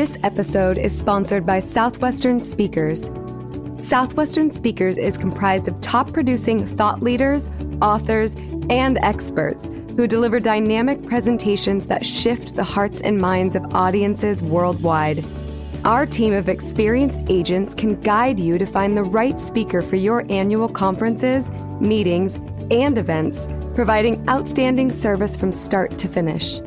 This episode is sponsored by Southwestern Speakers. Southwestern Speakers is comprised of top producing thought leaders, authors, and experts who deliver dynamic presentations that shift the hearts and minds of audiences worldwide. Our team of experienced agents can guide you to find the right speaker for your annual conferences, meetings, and events, providing outstanding service from start to finish.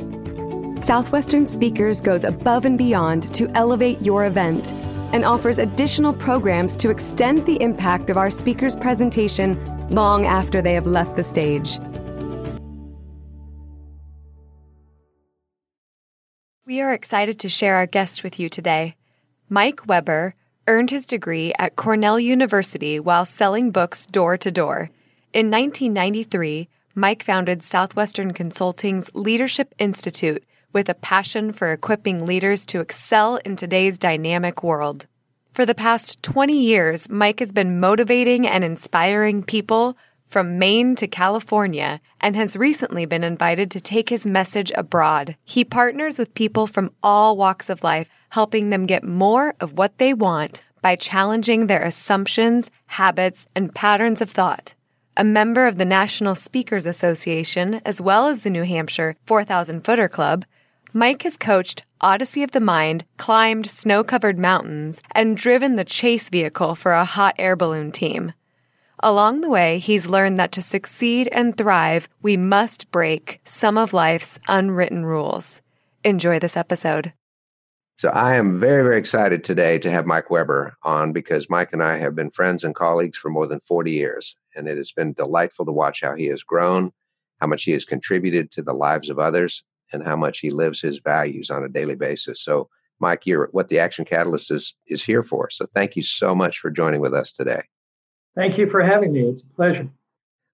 Southwestern Speakers goes above and beyond to elevate your event and offers additional programs to extend the impact of our speaker's presentation long after they have left the stage. We are excited to share our guest with you today. Mike Weber earned his degree at Cornell University while selling books door to door. In 1993, Mike founded Southwestern Consulting's Leadership Institute with a passion for equipping leaders to excel in today's dynamic world. For the past 20 years, Mike has been motivating and inspiring people from Maine to California and has recently been invited to take his message abroad. He partners with people from all walks of life, helping them get more of what they want by challenging their assumptions, habits, and patterns of thought. A member of the National Speakers Association, as well as the New Hampshire 4,000 Footer Club, Mike has coached Odyssey of the Mind, climbed snow covered mountains, and driven the chase vehicle for a hot air balloon team. Along the way, he's learned that to succeed and thrive, we must break some of life's unwritten rules. Enjoy this episode. So, I am very, very excited today to have Mike Weber on because Mike and I have been friends and colleagues for more than 40 years. And it has been delightful to watch how he has grown, how much he has contributed to the lives of others, and how much he lives his values on a daily basis. So, Mike, you're what the Action Catalyst is is here for. So, thank you so much for joining with us today. Thank you for having me. It's a pleasure.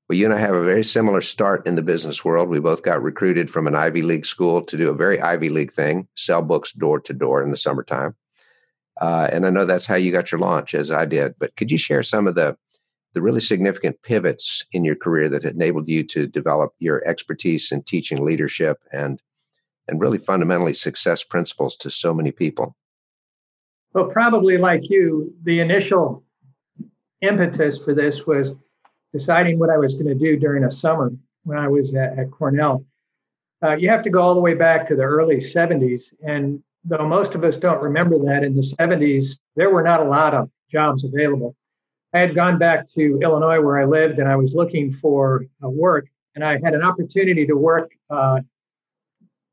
Well, you and I have a very similar start in the business world. We both got recruited from an Ivy League school to do a very Ivy League thing, sell books door to door in the summertime. Uh, and I know that's how you got your launch, as I did. But could you share some of the the really significant pivots in your career that enabled you to develop your expertise in teaching leadership and and really fundamentally success principles to so many people? Well, probably like you, the initial impetus for this was deciding what I was going to do during a summer when I was at, at Cornell. Uh, you have to go all the way back to the early 70s. And though most of us don't remember that, in the 70s, there were not a lot of jobs available. I had gone back to Illinois where I lived and I was looking for uh, work. And I had an opportunity to work uh,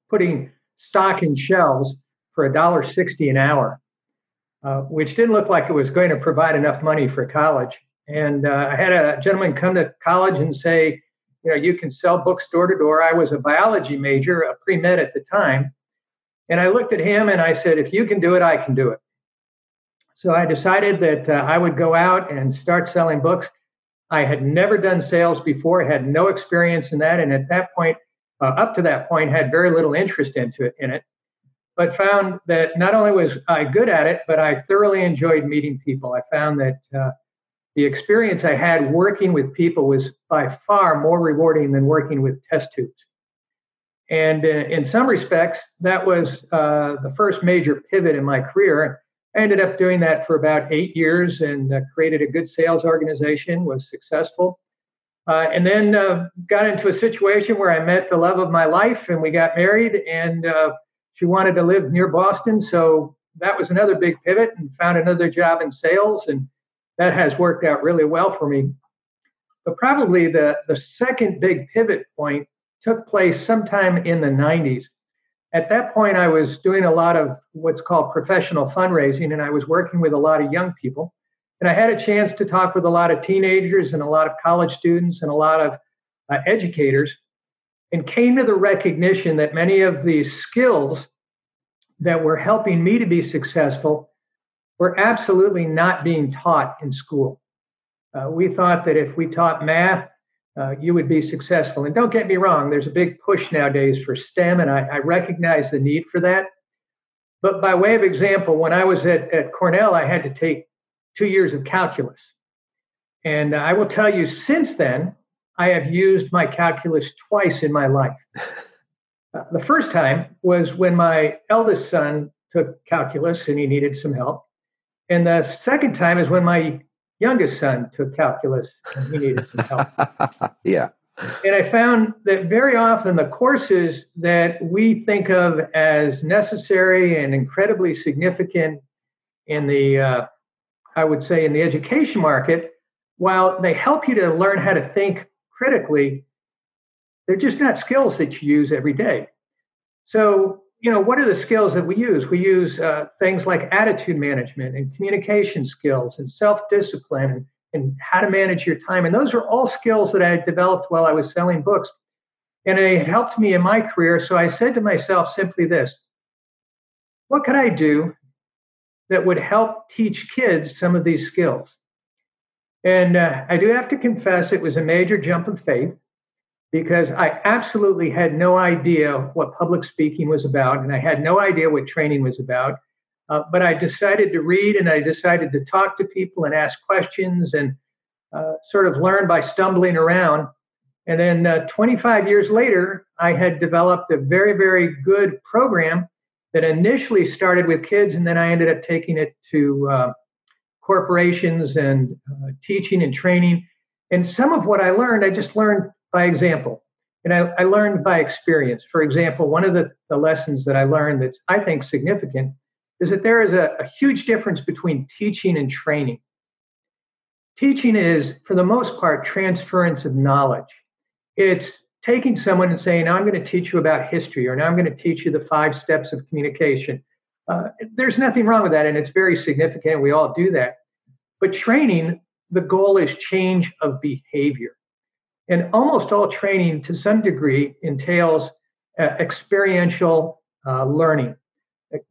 putting stock in shelves for $1.60 an hour, uh, which didn't look like it was going to provide enough money for college. And uh, I had a gentleman come to college and say, you know, you can sell books door to door. I was a biology major, a pre med at the time. And I looked at him and I said, if you can do it, I can do it. So I decided that uh, I would go out and start selling books. I had never done sales before, had no experience in that. And at that point, uh, up to that point had very little interest into it, in it, but found that not only was I good at it, but I thoroughly enjoyed meeting people. I found that uh, the experience I had working with people was by far more rewarding than working with test tubes. And uh, in some respects, that was uh, the first major pivot in my career. I ended up doing that for about eight years and uh, created a good sales organization, was successful. Uh, and then uh, got into a situation where I met the love of my life and we got married and uh, she wanted to live near Boston. So that was another big pivot and found another job in sales. And that has worked out really well for me. But probably the, the second big pivot point took place sometime in the 90s. At that point, I was doing a lot of what's called professional fundraising and I was working with a lot of young people. And I had a chance to talk with a lot of teenagers and a lot of college students and a lot of uh, educators and came to the recognition that many of these skills that were helping me to be successful were absolutely not being taught in school. Uh, we thought that if we taught math, uh, you would be successful. And don't get me wrong, there's a big push nowadays for STEM, and I, I recognize the need for that. But by way of example, when I was at, at Cornell, I had to take two years of calculus. And I will tell you, since then, I have used my calculus twice in my life. Uh, the first time was when my eldest son took calculus and he needed some help. And the second time is when my youngest son took calculus and he needed some help. yeah. And I found that very often the courses that we think of as necessary and incredibly significant in the, uh, I would say, in the education market, while they help you to learn how to think critically, they're just not skills that you use every day. So, you know, what are the skills that we use? We use uh, things like attitude management and communication skills and self discipline and, and how to manage your time. And those are all skills that I developed while I was selling books. And it helped me in my career. So I said to myself simply this what could I do that would help teach kids some of these skills? And uh, I do have to confess, it was a major jump of faith because I absolutely had no idea what public speaking was about, and I had no idea what training was about. Uh, but I decided to read and I decided to talk to people and ask questions and uh, sort of learn by stumbling around. And then uh, 25 years later, I had developed a very, very good program that initially started with kids, and then I ended up taking it to uh, corporations and uh, teaching and training. And some of what I learned, I just learned by example. And I, I learned by experience. For example, one of the, the, lessons that I learned that's, I think, significant is that there is a, a huge difference between teaching and training. Teaching is, for the most part, transference of knowledge. It's taking someone and saying, I'm going to teach you about history, or now I'm going to teach you the five steps of communication, uh, there's nothing wrong with that, and it's very significant. We all do that. But training, the goal is change of behavior. And almost all training, to some degree, entails uh, experiential uh, learning.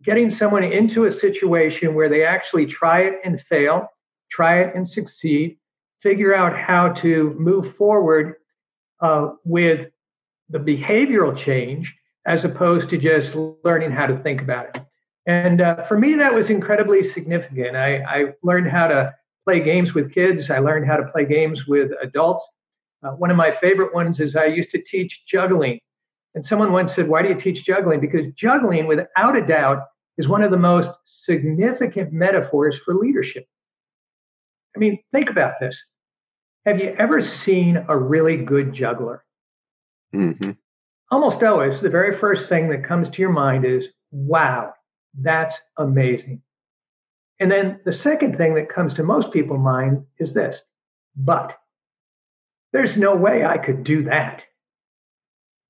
Getting someone into a situation where they actually try it and fail, try it and succeed, figure out how to move forward uh, with the behavioral change as opposed to just learning how to think about it. And uh, for me, that was incredibly significant. I, I, learned how to play games with kids. I learned how to play games with adults. Uh, one of my favorite ones is I used to teach juggling. And someone once said, Why do you teach juggling? Because juggling, without a doubt, is one of the most significant metaphors for leadership. I mean, think about this. Have you ever seen a really good juggler? Mm-hmm. Almost always, the very first thing that comes to your mind is, wow, that's amazing. And then the second thing that comes to most people's mind is this but there's no way I could do that.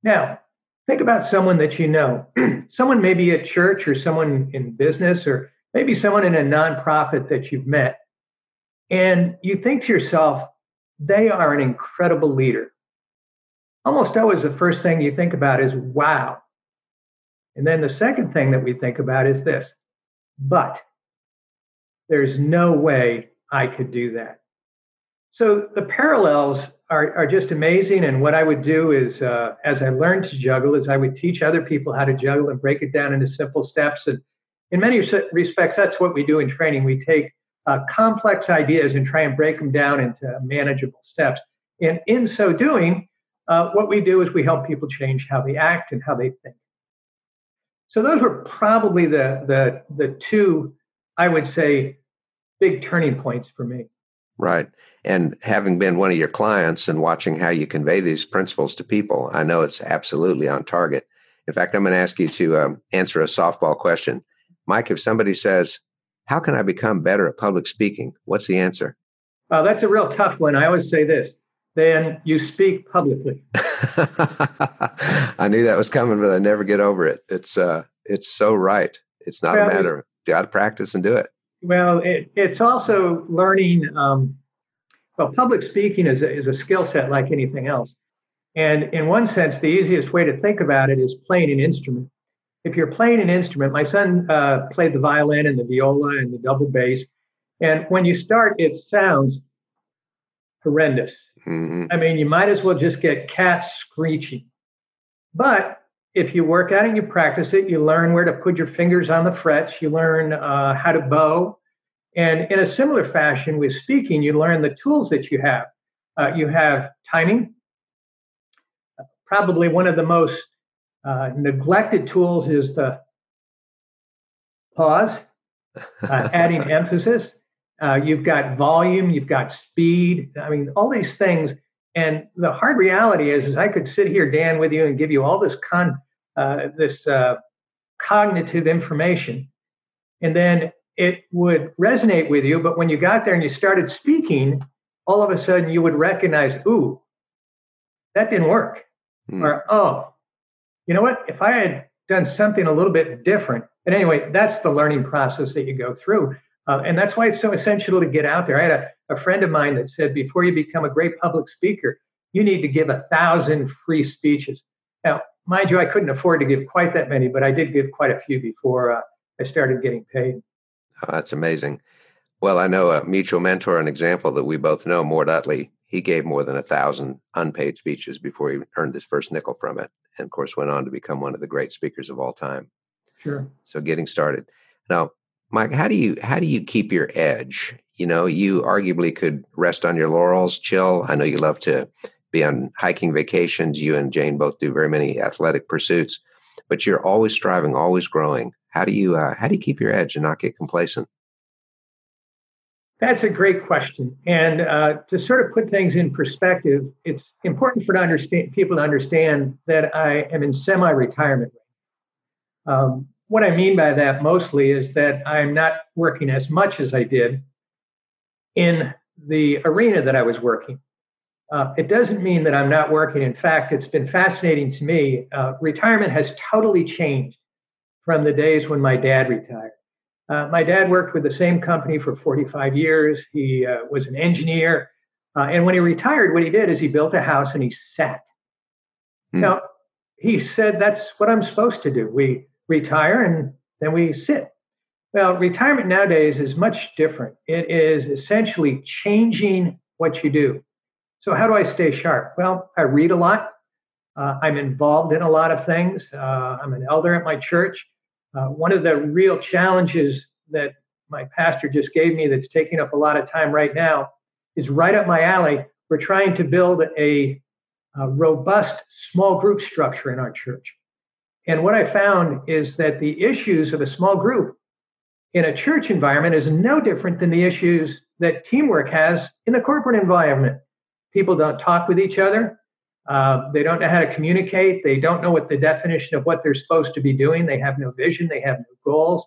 Now, think about someone that you know, someone maybe at church or someone in business or maybe someone in a nonprofit that you've met. And you think to yourself, they are an incredible leader. Almost always the first thing you think about is, wow, and then the second thing that we think about is this but there's no way I could do that. So the parallels are, are just amazing. And what I would do is, uh, as I learned to juggle, is I would teach other people how to juggle and break it down into simple steps. And in many respects, that's what we do in training. We take uh, complex ideas and try and break them down into manageable steps. And in so doing, uh, what we do is we help people change how they act and how they think. So those were probably the the the two I would say big turning points for me. Right. And having been one of your clients and watching how you convey these principles to people, I know it's absolutely on target. In fact, I'm going to ask you to um, answer a softball question. Mike, if somebody says, How can I become better at public speaking? What's the answer? Uh, that's a real tough one. I always say this then you speak publicly. I knew that was coming, but I never get over it. It's uh, it's so right. It's not well, a matter of got to practice and do it. Well, it, it's also learning. Um, well, public speaking is a, is a skill set like anything else, and in one sense, the easiest way to think about it is playing an instrument. If you're playing an instrument, my son uh, played the violin and the viola and the double bass. And when you start, it sounds horrendous. Mm-hmm. I mean, you might as well just get cats screeching. But if you work at it and you practice it, you learn where to put your fingers on the frets, you learn uh, how to bow. And in a similar fashion with speaking, you learn the tools that you have. Uh, you have timing. Probably one of the most uh, neglected tools is the pause, uh, adding emphasis. Uh, you've got volume, you've got speed. I mean, all these things. And the hard reality is, is I could sit here, Dan, with you and give you all this con, uh, this uh, cognitive information, and then it would resonate with you. But when you got there and you started speaking, all of a sudden you would recognize, ooh, that didn't work. Mm. Or, oh, you know what? If I had done something a little bit different. But anyway, that's the learning process that you go through. Uh, and that's why it's so essential to get out there. I had a, a friend of mine that said, before you become a great public speaker, you need to give a thousand free speeches. Now, mind you, I couldn't afford to give quite that many, but I did give quite a few before uh, I started getting paid. Oh, that's amazing. Well, I know a mutual mentor, an example that we both know, Mort Utley. He gave more than a thousand unpaid speeches before he earned his first nickel from it, and of course went on to become one of the great speakers of all time. Sure. So getting started. Now, Mike, how do you how do you keep your edge? You know, you arguably could rest on your laurels, chill. I know you love to be on hiking vacations. You and Jane both do very many athletic pursuits, but you're always striving, always growing. How do you uh, how do you keep your edge and not get complacent? That's a great question. And uh, to sort of put things in perspective, it's important for to understand, people to understand that I am in semi-retirement. Um, what I mean by that mostly is that I'm not working as much as I did in the arena that I was working. Uh, it doesn't mean that I'm not working. In fact, it's been fascinating to me. Uh, retirement has totally changed from the days when my dad retired. Uh, my dad worked with the same company for 45 years. He uh, was an engineer. Uh, and when he retired, what he did is he built a house and he sat. Mm. Now, he said, That's what I'm supposed to do. We retire and then we sit. Well, retirement nowadays is much different. It is essentially changing what you do. So, how do I stay sharp? Well, I read a lot. Uh, I'm involved in a lot of things. Uh, I'm an elder at my church. Uh, one of the real challenges that my pastor just gave me that's taking up a lot of time right now is right up my alley. We're trying to build a, a robust small group structure in our church. And what I found is that the issues of a small group in a church environment is no different than the issues that teamwork has in the corporate environment. People don't talk with each other. Uh, they don't know how to communicate. They don't know what the definition of what they're supposed to be doing. They have no vision. They have no goals.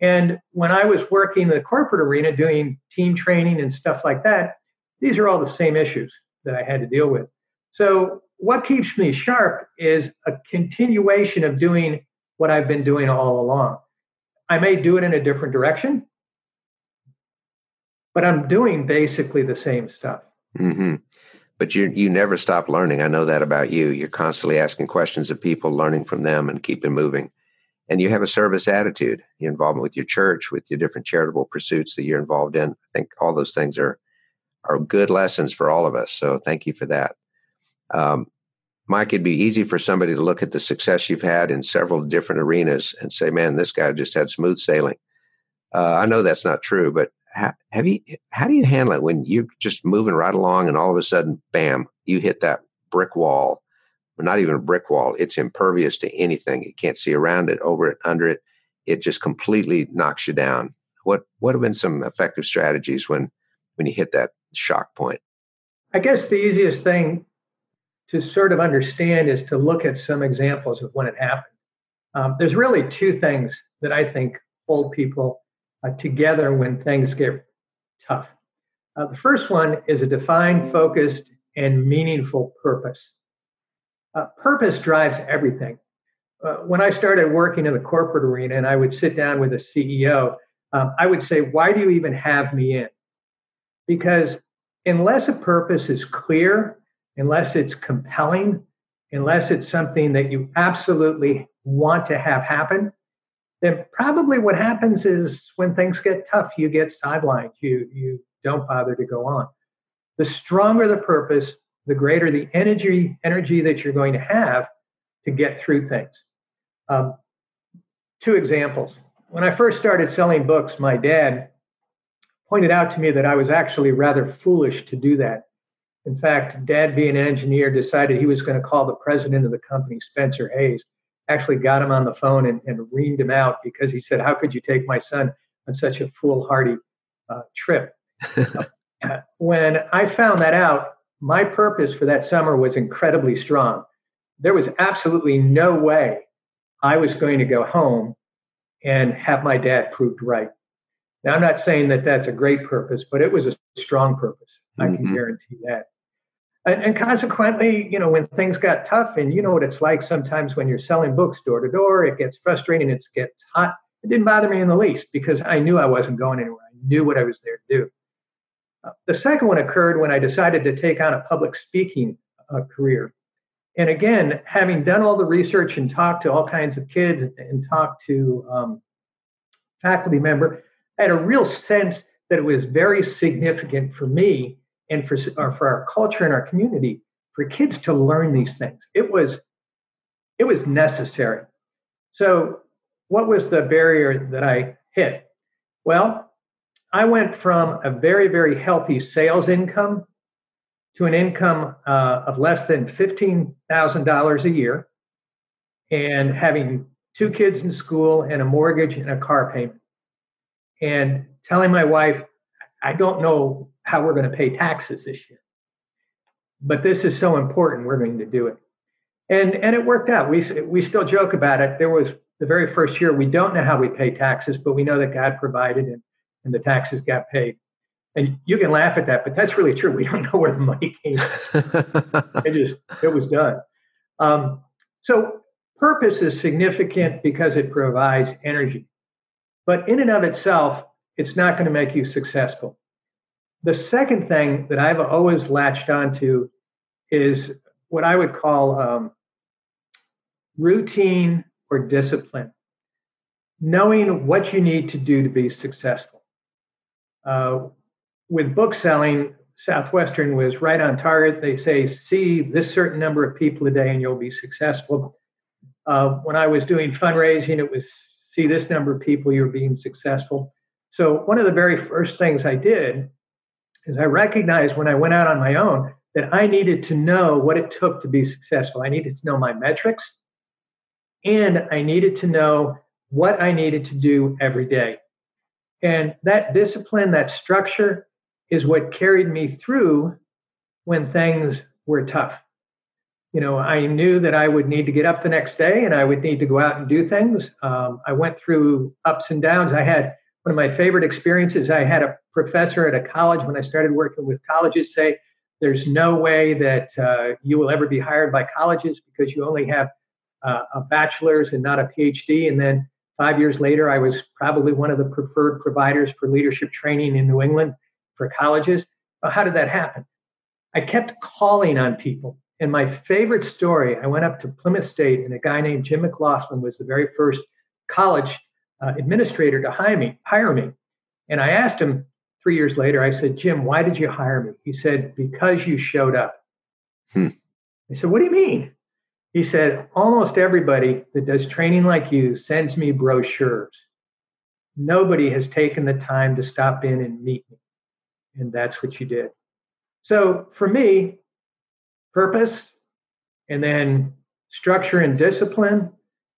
And when I was working in the corporate arena doing team training and stuff like that, these are all the same issues that I had to deal with. So what keeps me sharp is a continuation of doing what I've been doing all along. I may do it in a different direction, but I'm doing basically the same stuff. Mm-hmm. But you you never stop learning. I know that about you. You're constantly asking questions of people, learning from them, and keeping moving. And you have a service attitude. Your involvement with your church, with your different charitable pursuits that you're involved in. I think all those things are are good lessons for all of us. So thank you for that. Um, Mike, it'd be easy for somebody to look at the success you've had in several different arenas and say, man, this guy just had smooth sailing. Uh, I know that's not true, but how, have you, how do you handle it when you're just moving right along and all of a sudden, bam, you hit that brick wall? Well, not even a brick wall. It's impervious to anything. You can't see around it, over it, under it. It just completely knocks you down. What what have been some effective strategies when when you hit that shock point? I guess the easiest thing to sort of understand is to look at some examples of when it happened. Um, there's really two things that I think hold people uh, together when things get tough. Uh, the first one is a defined, focused, and meaningful purpose. Uh, purpose drives everything. Uh, when I started working in the corporate arena and I would sit down with a CEO, um, I would say, Why do you even have me in? Because unless a purpose is clear unless it's compelling, unless it's something that you absolutely want to have happen, then probably what happens is when things get tough, you get sidelined. You you don't bother to go on. The stronger the purpose, the greater the energy energy that you're going to have to get through things. Um, two examples. When I first started selling books, my dad pointed out to me that I was actually rather foolish to do that. In fact, dad, being an engineer, decided he was going to call the president of the company, Spencer Hays, actually got him on the phone and, and reamed him out because he said, How could you take my son on such a foolhardy uh, trip? when I found that out, my purpose for that summer was incredibly strong. There was absolutely no way I was going to go home and have my dad proved right. Now, I'm not saying that that's a great purpose, but it was a strong purpose. Mm-hmm. I can mm-hmm. guarantee that. And, and, consequently, you know, when things got tough, and you know what it's like sometimes when you're selling books door to door, it gets frustrating, it gets hot. It didn't bother me in the least because I knew I wasn't going anywhere. I knew what I was there to do. Uh, the second one occurred when I decided to take on a public speaking uh, career. And again, having done all the research and talked to all kinds of kids and talked to um, faculty member, I had a real sense that it was very significant for me and for, for our culture and our community for kids to learn these things. It was it was necessary. So, what was the barrier that I hit? Well, I went from a very very healthy sales income to an income uh, of less than fifteen thousand dollars a year, and having two kids in school and a mortgage and a car payment, and telling my wife, I don't know how we're going to pay taxes this year. But this is so important, we're going to do it. And, and it worked out. We, we still joke about it. There was the very first year, we don't know how we pay taxes, but we know that God provided and, and the taxes got paid. And you can laugh at that, but that's really true. We don't know where the money came from. it just, it was done. Um, so purpose is significant because it provides energy. But in and of itself, it's not going to make you successful. The second thing that I've always latched onto is what I would call um, routine or discipline, knowing what you need to do to be successful. Uh, with book selling, Southwestern was right on target. They say, see this certain number of people a day and you'll be successful. Uh, when I was doing fundraising, it was see this number of people, you're being successful. So, one of the very first things I did is I recognized when I went out on my own that I needed to know what it took to be successful. I needed to know my metrics and I needed to know what I needed to do every day. And that discipline, that structure is what carried me through when things were tough. You know, I knew that I would need to get up the next day and I would need to go out and do things. Um, I went through ups and downs. I had one of my favorite experiences. I had a professor at a college when I started working with colleges say, there's no way that uh, you will ever be hired by colleges because you only have uh, a bachelor's and not a PhD. And then five years later, I was probably one of the preferred providers for leadership training in New England for colleges. Well, how did that happen? I kept calling on people. And my favorite story, I went up to Plymouth State, and a guy named Jim McLaughlin was the very first college uh, administrator to hire me. Hire me, and I asked him, three years later, I said, Jim, why did you hire me? He said, because you showed up. Hmm. I said, what do you mean? He said, almost everybody that does training like you sends me brochures. Nobody has taken the time to stop in and meet me. And that's what you did. So for me, purpose and then structure and discipline,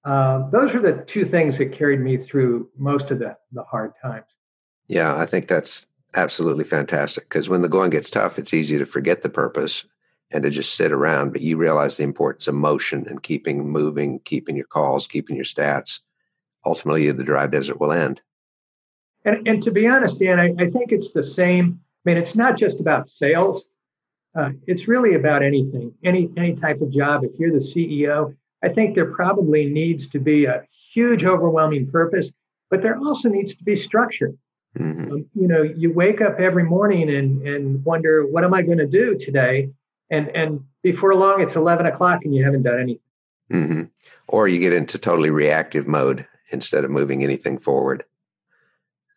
uh, those are the two things that carried me through most of the, the hard times. Yeah, I think that's absolutely fantastic because when the going gets tough, it's easy to forget the purpose and to just sit around. But you realize the importance of motion and keeping moving, keeping your calls, keeping your stats. Ultimately, the dry desert will end. And, and to be honest, Dan, I, I think it's the same. I mean, it's not just about sales. Uh, it's really about anything, any any type of job. If you're the CEO, I think there probably needs to be a huge, overwhelming purpose, but there also needs to be structure. Mm-hmm. Um, you know, you wake up every morning and and wonder, what am I going to do today? And and before long, it's eleven o'clock and you haven't done anything. Mm-hmm. Or you get into totally reactive mode instead of moving anything forward.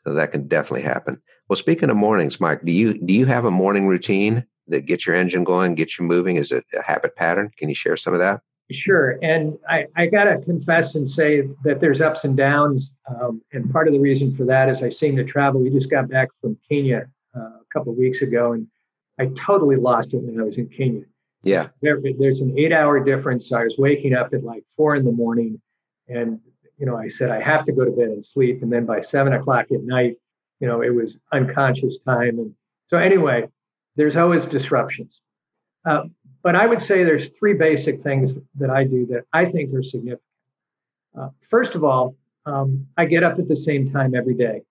So that can definitely happen. Well, speaking of mornings, Mike, do you do you have a morning routine that gets your engine going, gets you moving? Is it a habit pattern? Can you share some of that? Sure. And I, I got to confess and say that there's ups and downs. Um, and part of the reason for that is I seem to travel. We just got back from Kenya uh, a couple of weeks ago, and I totally lost it when I was in Kenya. Yeah. There, there's an eight hour difference. So I was waking up at like four in the morning, and, you know, I said, I have to go to bed and sleep. And then by seven o'clock at night, you know, it was unconscious time. And so, anyway, there's always disruptions. Uh, but I would say there's three basic things that I do that I think are significant. Uh, first of all, um, I get up at the same time every day.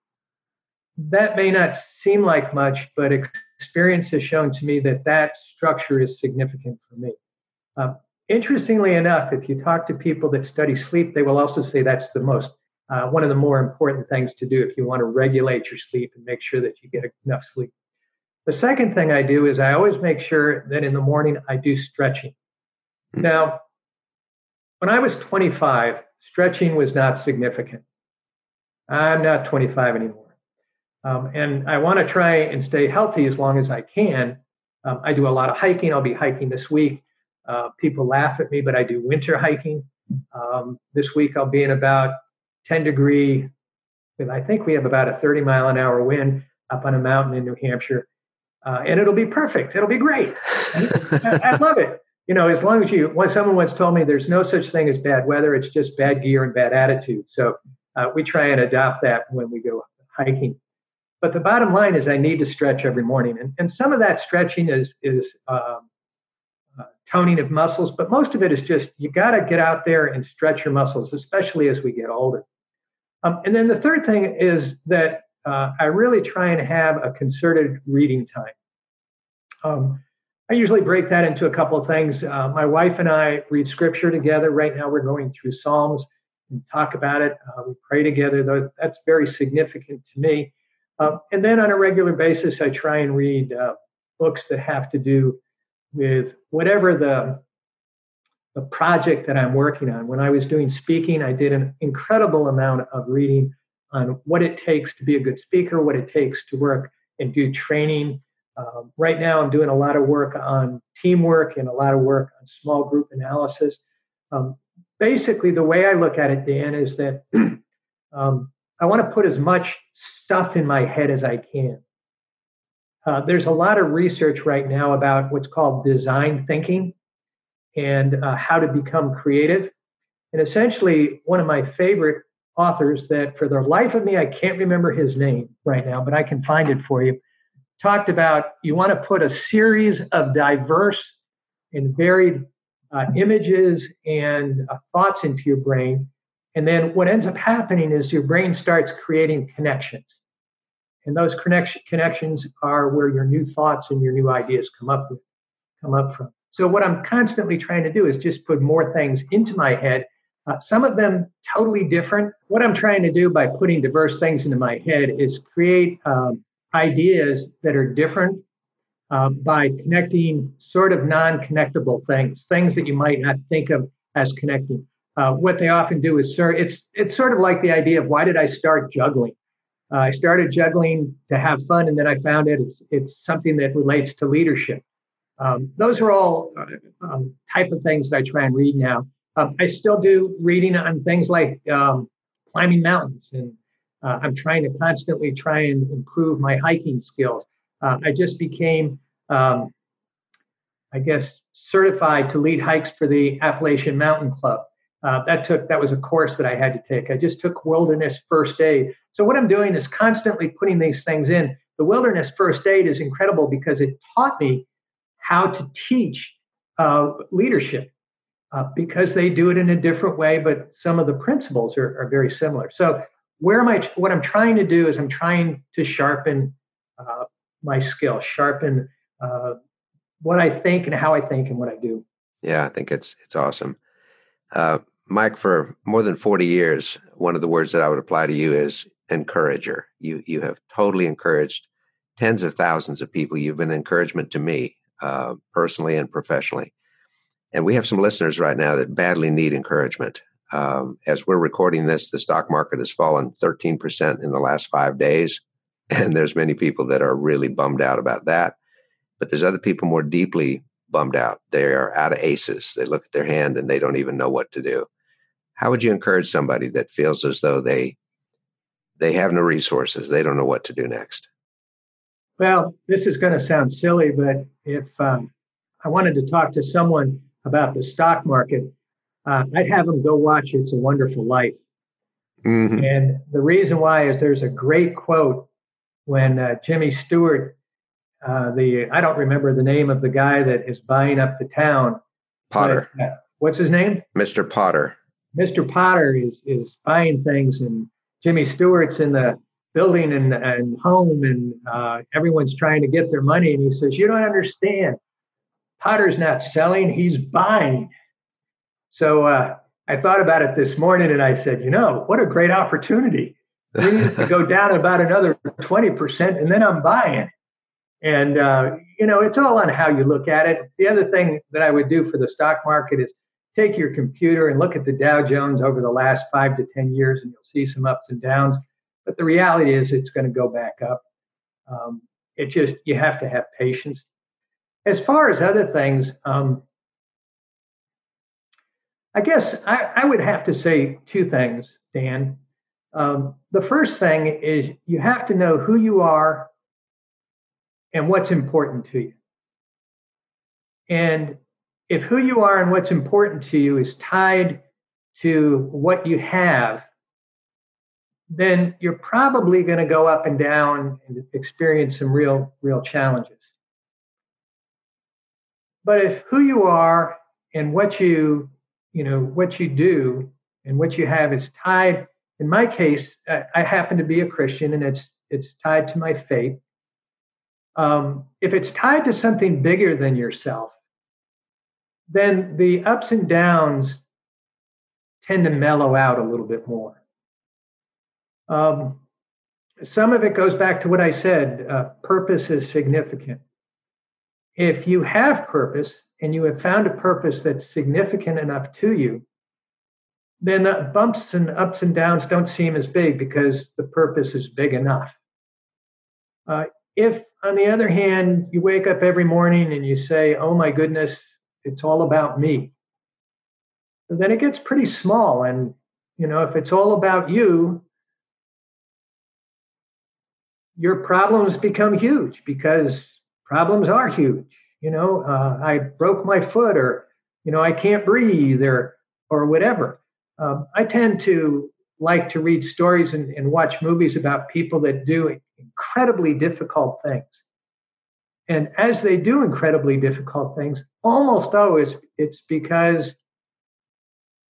That may not seem like much, but experience has shown to me that that structure is significant for me. Uh, interestingly enough, if you talk to people that study sleep, they will also say that's the most uh, one of the more important things to do if you want to regulate your sleep and make sure that you get enough sleep. The second thing I do is I always make sure that in the morning I do stretching. Mm-hmm. Now, when I was 25, stretching was not significant. I'm not 25 anymore. Um, and I want to try and stay healthy as long as I can. Um, I do a lot of hiking. I'll be hiking this week. Uh, people laugh at me, but I do winter hiking. Um, this week I'll be in about 10 degree, I think we have about a 30 mile an hour wind up on a mountain in New Hampshire uh, and it'll be perfect. It'll be great. I, I, love it. You know, as long as you, when someone once told me there's no such thing as bad weather, it's just bad gear and bad attitude. So uh, we try and adopt that when we go hiking. But the bottom line is, I need to stretch every morning, and, and some of that stretching is is um, uh, toning of muscles, but most of it is just you got to get out there and stretch your muscles, especially as we get older. Um, and then the third thing is that uh, I really try and have a concerted reading time. Um, I usually break that into a couple of things. Uh, my wife and I read scripture together. Right now, we're going through Psalms and talk about it. Uh, we pray together. Though that's very significant to me. Uh, and then on a regular basis, I try and read uh, books that have to do with whatever the the project that I'm working on. When I was doing speaking, I did an incredible amount of reading on what it takes to be a good speaker, what it takes to work and do training. Um, right now, I'm doing a lot of work on teamwork and a lot of work on small group analysis. Um, basically, the way I look at it, Dan, is that um, I want to put as much stuff in my head as I can. Uh, there's a lot of research right now about what's called design thinking and uh, how to become creative. And essentially, one of my favorite authors that, for the life of me, I can't remember his name right now, but I can find it for you. Talked about you want to put a series of diverse and varied uh, images and uh, thoughts into your brain. And then what ends up happening is your brain starts creating connections. And those connection, connections are where your new thoughts and your new ideas come up with, come up from. So what I'm constantly trying to do is just put more things into my head uh, some of them totally different. What I'm trying to do by putting diverse things into my head is create um, ideas that are different uh, by connecting sort of non-connectable things, things that you might not think of as connecting. Uh, what they often do is sir, it's it's sort of like the idea of why did I start juggling? Uh, I started juggling to have fun, and then I found it it's it's something that relates to leadership. Um, those are all uh, um, type of things that I try and read now. Um, I still do reading on things like um, climbing mountains, and uh, I'm trying to constantly try and improve my hiking skills. Uh, I just became, um, I guess, certified to lead hikes for the Appalachian Mountain Club. Uh, that took that was a course that I had to take. I just took wilderness first aid. So what I'm doing is constantly putting these things in. The wilderness first aid is incredible because it taught me how to teach uh, leadership uh, because they do it in a different way, but some of the principles are, are, very similar. So, where am I? What I'm trying to do is I'm trying to sharpen uh, my skill, sharpen uh, what I think and how I think and what I do. Yeah, I think it's it's awesome. Uh, Mike, for more than 40 years, one of the words that I would apply to you is encourager. You you have totally encouraged tens of thousands of people. You've been encouragement to me uh, personally and professionally. And we have some listeners right now that badly need encouragement. Um, as we're recording this, the stock market has fallen 13% in the last five days. And there's many people that are really bummed out about that. But there's other people more deeply bummed out. They are out of aces. They look at their hand and they don't even know what to do. How would you encourage somebody that feels as though they they have no resources? They don't know what to do next. Well, this is going to sound silly, but if um, I wanted to talk to someone about the stock market, uh, I'd have them go watch It's a Wonderful Life. Mm-hmm. And the reason why is there's a great quote when uh, Jimmy Stewart, uh, the I don't remember the name of the guy that is buying up the town. Potter. But, uh, what's his name? Mr. Potter. Mr. Potter is is buying things, and Jimmy Stewart's in the building and, and home, and uh, everyone's trying to get their money. And he says, "You don't understand. Potter's not selling; he's buying." So uh, I thought about it this morning, and I said, "You know, what a great opportunity! We need to go down about another twenty percent, and then I'm buying." And uh, you know, it's all on how you look at it. The other thing that I would do for the stock market is take your computer and look at the Dow Jones over the last five to 10 years, and you'll see some ups and downs. But the reality is, it's going to go back up. Um, it just, you have to have patience. As far as other things, um, I guess I, I, would have to say two things, Dan. Um, the first thing is you have to know who you are and what's important to you. And if who you are and what's important to you is tied to what you have, then you're probably going to go up and down and experience some real, real challenges. But if who you are and what you, you know, what you do and what you have is tied, in my case, I, I happen to be a Christian and it's it's tied to my faith. Um, if it's tied to something bigger than yourself, then the ups and downs tend to mellow out a little bit more. Um, some of it goes back to what I said uh, purpose is significant. If you have purpose and you have found a purpose that's significant enough to you, then the bumps and ups and downs don't seem as big because the purpose is big enough. Uh, if, on the other hand, you wake up every morning and you say, Oh my goodness, it's all about me. then it gets pretty small. And, you know, if it's all about you, your problems become huge because problems are huge. You know, uh, I broke my foot or, you know, I can't breathe or, or whatever. Um, I tend to like to read stories and, and watch movies about people that do incredibly difficult things. And as they do incredibly difficult things, almost always it's because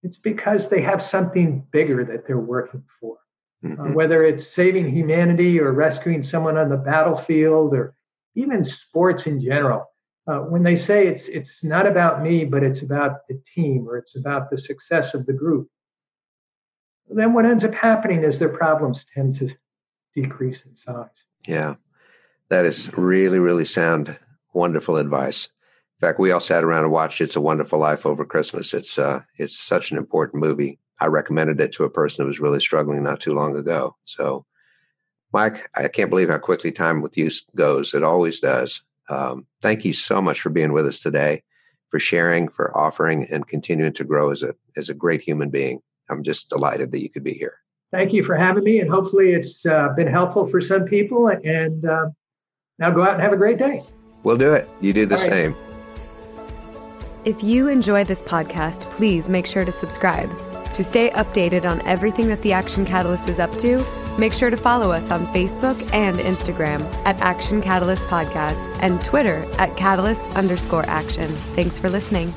it's because they have something bigger that they're working for. Uh, mm-hmm. Uh, whether it's saving humanity or rescuing someone on the battlefield or even sports in general. Uh, when they say it's it's not about me, but it's about the team or it's about the success of the group, then what ends up happening is their problems tend to decrease in size. Yeah. That is really, really sound, wonderful advice. In fact, we all sat around and watched "It's a Wonderful Life" over Christmas. It's uh, it's such an important movie. I recommended it to a person who was really struggling not too long ago. So, Mike, I can't believe how quickly time with you goes. It always does. Um, thank you so much for being with us today, for sharing, for offering, and continuing to grow as a as a great human being. I'm just delighted that you could be here. Thank you for having me, and hopefully it's uh, been helpful for some people. And uh, now go out and have a great day. We'll do it. You do the right. same. If you enjoy this podcast, please make sure to subscribe. To stay updated on everything that the Action Catalyst is up to, make sure to follow us on Facebook and Instagram at Action Catalyst Podcast and Twitter at Catalyst underscore action. Thanks for listening.